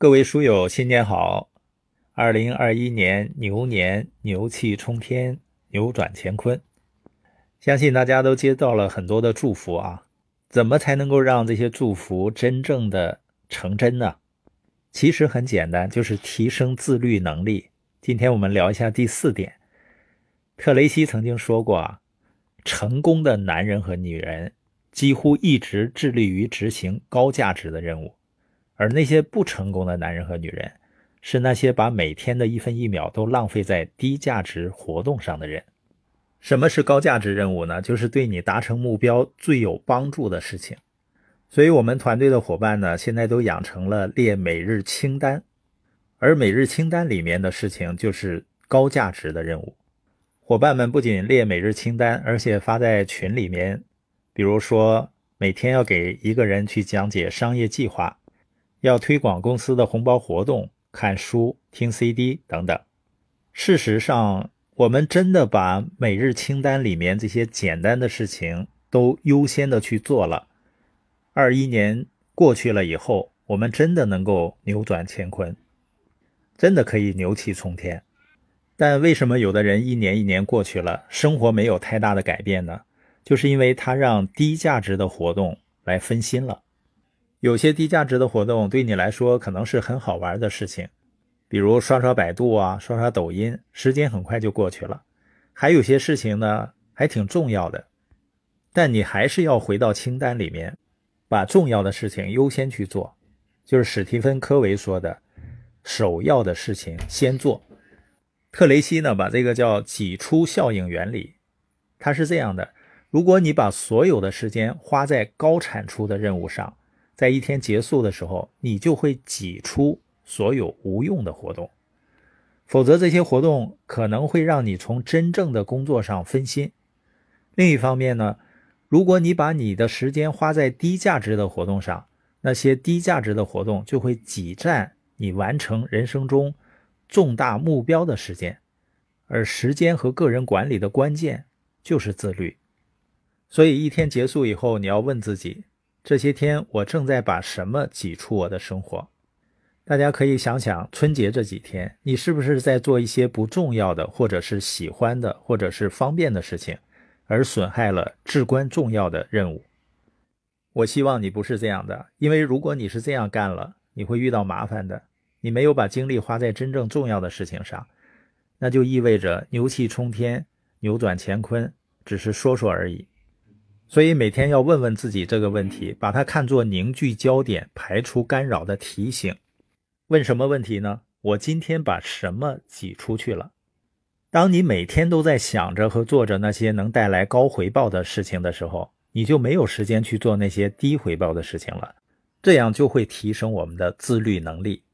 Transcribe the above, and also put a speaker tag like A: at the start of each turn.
A: 各位书友，新年好！二零二一年牛年，牛气冲天，扭转乾坤。相信大家都接到了很多的祝福啊，怎么才能够让这些祝福真正的成真呢？其实很简单，就是提升自律能力。今天我们聊一下第四点。特雷西曾经说过啊，成功的男人和女人几乎一直致力于执行高价值的任务。而那些不成功的男人和女人，是那些把每天的一分一秒都浪费在低价值活动上的人。什么是高价值任务呢？就是对你达成目标最有帮助的事情。所以，我们团队的伙伴呢，现在都养成了列每日清单，而每日清单里面的事情就是高价值的任务。伙伴们不仅列每日清单，而且发在群里面，比如说每天要给一个人去讲解商业计划。要推广公司的红包活动、看书、听 CD 等等。事实上，我们真的把每日清单里面这些简单的事情都优先的去做了。二一年过去了以后，我们真的能够扭转乾坤，真的可以牛气冲天。但为什么有的人一年一年过去了，生活没有太大的改变呢？就是因为他让低价值的活动来分心了。有些低价值的活动对你来说可能是很好玩的事情，比如刷刷百度啊，刷刷抖音，时间很快就过去了。还有些事情呢，还挺重要的，但你还是要回到清单里面，把重要的事情优先去做。就是史蒂芬·科维说的，首要的事情先做。特雷西呢，把这个叫挤出效应原理，它是这样的：如果你把所有的时间花在高产出的任务上，在一天结束的时候，你就会挤出所有无用的活动，否则这些活动可能会让你从真正的工作上分心。另一方面呢，如果你把你的时间花在低价值的活动上，那些低价值的活动就会挤占你完成人生中重大目标的时间。而时间和个人管理的关键就是自律。所以一天结束以后，你要问自己。这些天我正在把什么挤出我的生活？大家可以想想，春节这几天你是不是在做一些不重要的，或者是喜欢的，或者是方便的事情，而损害了至关重要的任务？我希望你不是这样的，因为如果你是这样干了，你会遇到麻烦的。你没有把精力花在真正重要的事情上，那就意味着牛气冲天、扭转乾坤只是说说而已。所以每天要问问自己这个问题，把它看作凝聚焦点、排除干扰的提醒。问什么问题呢？我今天把什么挤出去了？当你每天都在想着和做着那些能带来高回报的事情的时候，你就没有时间去做那些低回报的事情了。这样就会提升我们的自律能力。